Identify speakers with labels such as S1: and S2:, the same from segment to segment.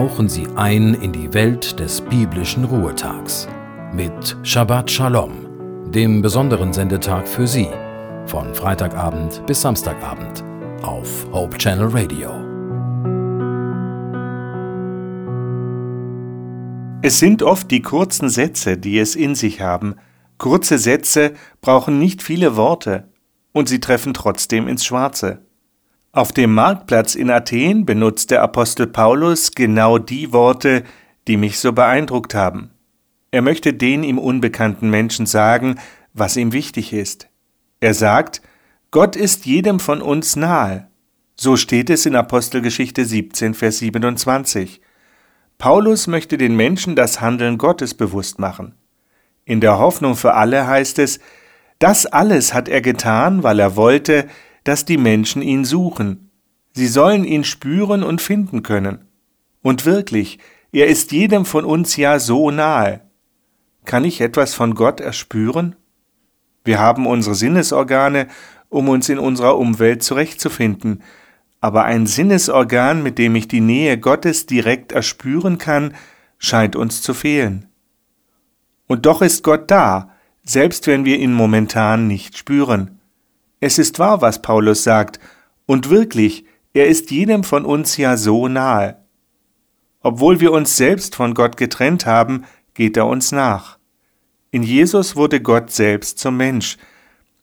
S1: tauchen Sie ein in die Welt des biblischen Ruhetags mit Shabbat Shalom, dem besonderen Sendetag für Sie, von Freitagabend bis Samstagabend auf Hope Channel Radio.
S2: Es sind oft die kurzen Sätze, die es in sich haben. Kurze Sätze brauchen nicht viele Worte und sie treffen trotzdem ins Schwarze. Auf dem Marktplatz in Athen benutzt der Apostel Paulus genau die Worte, die mich so beeindruckt haben. Er möchte den ihm unbekannten Menschen sagen, was ihm wichtig ist. Er sagt, Gott ist jedem von uns nahe. So steht es in Apostelgeschichte 17, Vers 27. Paulus möchte den Menschen das Handeln Gottes bewusst machen. In der Hoffnung für alle heißt es, das alles hat er getan, weil er wollte, dass die Menschen ihn suchen. Sie sollen ihn spüren und finden können. Und wirklich, er ist jedem von uns ja so nahe. Kann ich etwas von Gott erspüren? Wir haben unsere Sinnesorgane, um uns in unserer Umwelt zurechtzufinden, aber ein Sinnesorgan, mit dem ich die Nähe Gottes direkt erspüren kann, scheint uns zu fehlen. Und doch ist Gott da, selbst wenn wir ihn momentan nicht spüren. Es ist wahr, was Paulus sagt, und wirklich, er ist jedem von uns ja so nahe. Obwohl wir uns selbst von Gott getrennt haben, geht er uns nach. In Jesus wurde Gott selbst zum Mensch.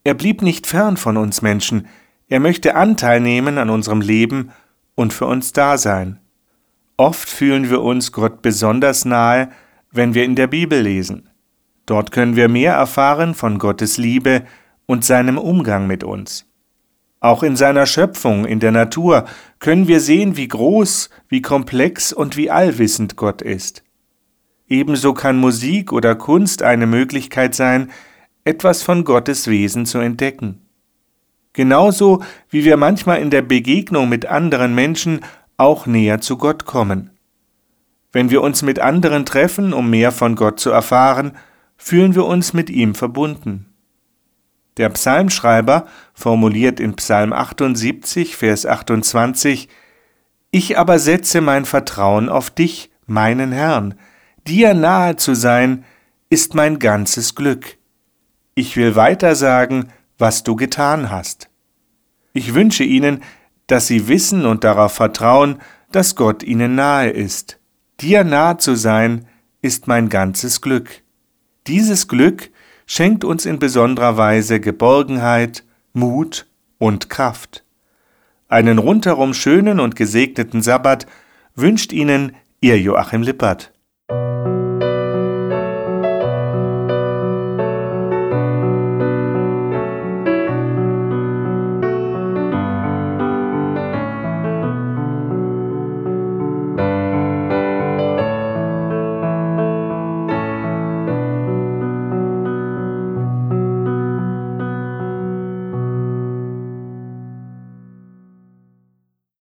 S2: Er blieb nicht fern von uns Menschen, er möchte Anteil nehmen an unserem Leben und für uns da sein. Oft fühlen wir uns Gott besonders nahe, wenn wir in der Bibel lesen. Dort können wir mehr erfahren von Gottes Liebe und seinem Umgang mit uns. Auch in seiner Schöpfung, in der Natur, können wir sehen, wie groß, wie komplex und wie allwissend Gott ist. Ebenso kann Musik oder Kunst eine Möglichkeit sein, etwas von Gottes Wesen zu entdecken. Genauso wie wir manchmal in der Begegnung mit anderen Menschen auch näher zu Gott kommen. Wenn wir uns mit anderen treffen, um mehr von Gott zu erfahren, fühlen wir uns mit ihm verbunden. Der Psalmschreiber formuliert in Psalm 78, Vers 28, Ich aber setze mein Vertrauen auf dich, meinen Herrn, dir nahe zu sein, ist mein ganzes Glück. Ich will weiter sagen, was du getan hast. Ich wünsche Ihnen, dass Sie wissen und darauf vertrauen, dass Gott Ihnen nahe ist. Dir nahe zu sein, ist mein ganzes Glück. Dieses Glück schenkt uns in besonderer Weise Geborgenheit, Mut und Kraft. Einen rundherum schönen und gesegneten Sabbat wünscht Ihnen Ihr Joachim Lippert.